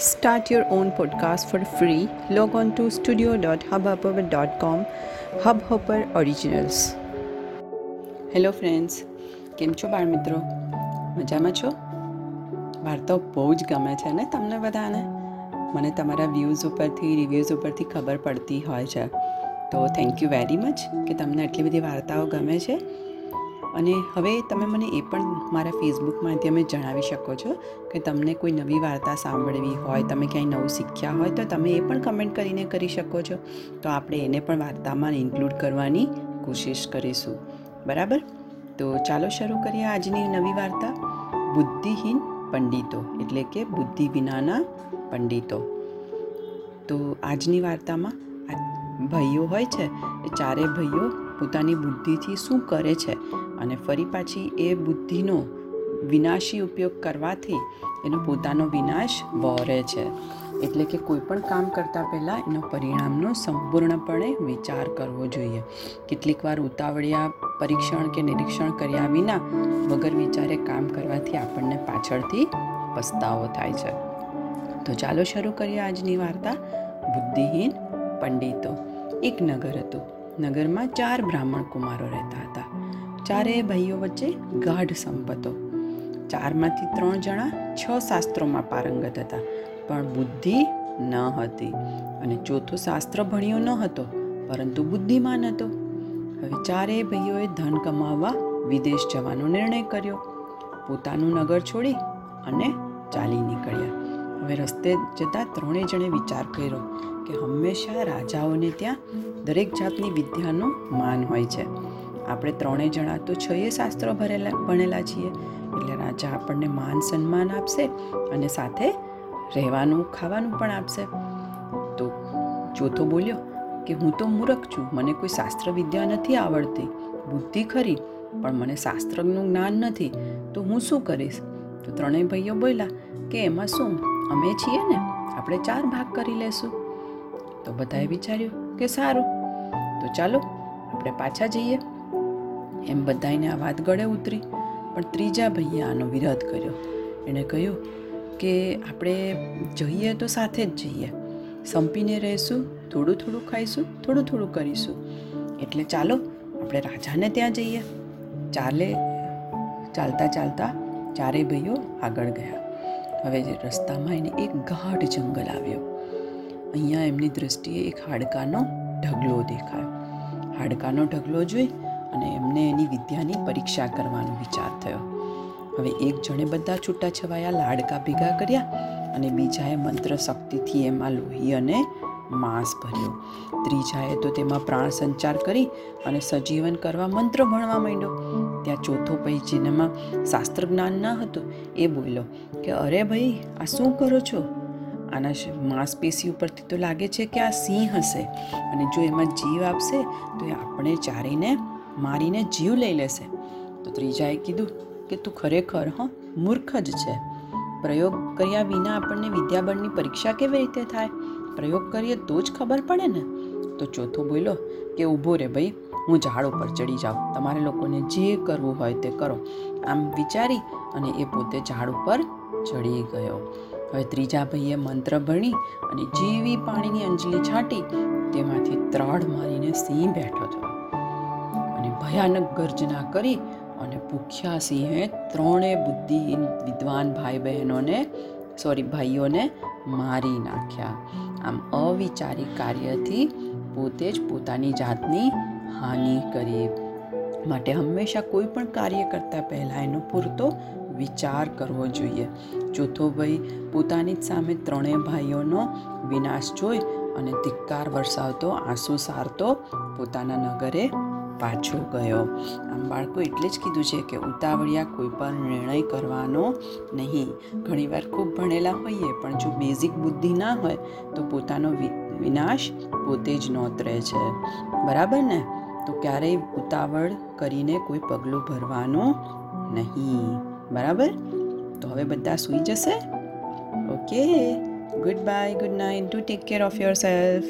Start your own podcast for free. Log on to studio.hubhopper.com. Hubhopper Originals. Hello friends કેમ છો, બાળ મિત્રો મજામાં છો વાર્તાઓ બહુ જ ગમે છે ને તમને બધાને મને તમારા વ્યૂઝ ઉપરથી રિવ્યૂઝ ઉપરથી ખબર પડતી હોય છે તો થેન્ક યુ વેરી મચ કે તમને આટલી બધી વાર્તાઓ ગમે છે અને હવે તમે મને એ પણ મારા ફેસબુક માધ્યમે જણાવી શકો છો કે તમને કોઈ નવી વાર્તા સાંભળવી હોય, તમે ક્યાંય નવું શીખ્યા હોય, તો તમે એ પણ કમેન્ટ કરીને કરી શકો છો. તો આપણે એને પણ વાર્તામાં ઇન્ક્લુડ કરવાની કોશિશ કરીશું. બરાબર? તો ચાલો શરૂ કરીએ આજની નવી વાર્તા. બુદ્ધિહીન પંડિતો, એટલે કે બુદ્ધિ વિનાના પંડિતો. તો આજની વાર્તામાં ભાઈઓ હોય છે, એ ચારે ભાઈઓ પોતાની બુદ્ધિથી શું કરે છે અને ફરી પાછી એ બુદ્ધિનો વિનાશી ઉપયોગ કરવાથી એનો પોતાનો વિનાશ વહોરે છે. એટલે કે કોઈ પણ કામ કરતાં પહેલાં એનો પરિણામનો સંપૂર્ણપણે વિચાર કરવો જોઈએ. કેટલીક વાર ઉતાવળિયા પરીક્ષણ કે નિરીક્ષણ કર્યા વિના વગર વિચારે કામ કરવાથી આપણને પાછળથી પસ્તાવો થાય છે. તો ચાલો શરૂ કરીએ આજની વાર્તા. બુદ્ધિહીન પંડિતો. એક નગર હતું. નગરમાં ચાર બ્રાહ્મણ કુમારો રહેતા હતા. ચારેય ભાઈઓ વચ્ચે ગાઢ સંપતો. ચારમાંથી ત્રણ જણા છ શાસ્ત્રોમાં પારંગત હતા, પણ બુદ્ધિ ન હતી અને ચોથો શાસ્ત્ર ભણ્યો ન હતો, પરંતુ બુદ્ધિમાન હતો. હવે ચારેય ભાઈઓએ ધન કમાવવા વિદેશ જવાનો નિર્ણય કર્યો. પોતાનું નગર છોડી અને ચાલી નીકળ્યા. હવે રસ્તે જતાં ત્રણેય જણે વિચાર કર્યો કે હંમેશા રાજાઓને ત્યાં દરેક જાતની વિદ્યાનું માન હોય છે. આપણે ત્રણેય જણા તો છએ શાસ્ત્રો ભરેલા, ભણેલા છીએ. એટલે રાજા આપણને માન સન્માન આપશે અને સાથે રહેવાનું, ખાવાનું પણ આપશે. તો ચોથો બોલ્યો કે હું તો મૂરખ છું, મને કોઈ શાસ્ત્ર વિદ્યા નથી આવડતી, બુદ્ધિ ખરી, પણ મને શાસ્ત્રનું જ્ઞાન નથી, તો હું શું કરીશ? તો ત્રણેય ભાઈઓ બોલ્યા કે એમાં શું, અમે છીએ ને, આપણે ચાર ભાગ કરી લેશું. તો બધાએ વિચાર્યું કે સારું. તો ચાલો, આપણે પાછા જઈએ. એમ બધાને આ વાત ગળે ઉતરી, પણ ત્રીજા ભાઈએ આનો વિરોધ કર્યો. એણે કહ્યું કે આપણે જઈએ તો સાથે જ જઈએ. સંપીને રહીશું, થોડું થોડું ખાઈશું, થોડું થોડું કરીશું. એટલે ચાલો, આપણે રાજાને ત્યાં જઈએ. ચાલે, ચાલતા ચાલતા ચારેય ભાઈઓ આગળ ગયા. હવે રસ્તામાં એને એક ગાઢ જંગલ આવ્યો. અહીંયા એમની દૃષ્ટિએ એક હાડકાનો ઢગલો દેખાયો. હાડકાનો ઢગલો જોઈ અને એમને એની વિદ્યાની પરીક્ષા કરવાનો વિચાર થયો. હવે એક જણે બધા છૂટા છવાયા લાડકા ભેગા કર્યા અને બીજાએ મંત્ર શક્તિથી એમાં લોહી અને માંસ ભર્યો. ત્રીજાએ તો તેમાં પ્રાણ સંચાર કરી અને સજીવન કરવા મંત્ર ભણવા માંડ્યો. ત્યાં ચોથો ભાઈ, જેનામાં શાસ્ત્ર જ્ઞાન ન હતું, એ બોલ્યો કે, અરે ભાઈ, આ શું કરો છો? આના માંસપેશી ઉપરથી તો લાગે છે કે આ સિંહ હશે. અને જો એમાં જીવ આપશે, તો એ આપણે ચારીને મારીને જીવ લઈ લેશે. તો ત્રીજાએ કીધું કે તું ખરેખર, હ, મૂર્ખ જ છે. પ્રયોગ કર્યા વિના આપણને વિદ્યાબળની પરીક્ષા કેવી રીતે થાય? પ્રયોગ કરીએ તો જ ખબર પડે ને? તો ચોથો બોલ્યો કે ઊભો રે ભાઈ, હું ઝાડ ઉપર ચડી જાઉં. તમારે લોકોને જે કરવું હોય તે કરો. આમ વિચારી અને એ પોતે ઝાડ ઉપર ચડી ગયો. હવે ત્રીજા ભાઈએ મંત્ર ભણી અને જેવી પાણીની અંજલી છાંટી, તેમાંથી ત્રાડ મારીને સિંહ બેઠો થયો. અને ભયાનક ગર્જના કરી અને ભૂખ્યા સિંહે ત્રણે બુદ્ધિહીન વિદ્વાન ભાઈ બહેનોને સોરી ભાઈઓને મારી નાખ્યા. આમ અવિચારી કાર્યથી પોતે જ પોતાની જાતની હાનિ કરી. માટે હંમેશા કોઈ પણ કાર્ય કરતાં પહેલાં એનો પૂરતો વિચાર કરવો જોઈએ. ચોથો ભાઈ પોતાની જ સામે ત્રણેય ભાઈઓનો વિનાશ જોઈ અને ધિક્કાર વરસાવતો, આંસુ સારતો પોતાના નગરે પાછો ગયો. આમ બાળકો, એટલે જ કીધું છે કે ઉતાવળિયા કોઈ પણ નિર્ણય કરવાનો નહીં. ઘણીવાર ખૂબ ભણેલા હોઈએ, પણ જો બેઝિક બુદ્ધિ ના હોય, તો પોતાનો વિનાશ પોતે જ નોતરે છે. બરાબર ને? તો ક્યારેય ઉતાવળ કરીને કોઈ પગલું ભરવાનું નહીં. બરાબર? તો હવે બધા સૂઈ જશે? Okay. Good bye good night do take care of yourself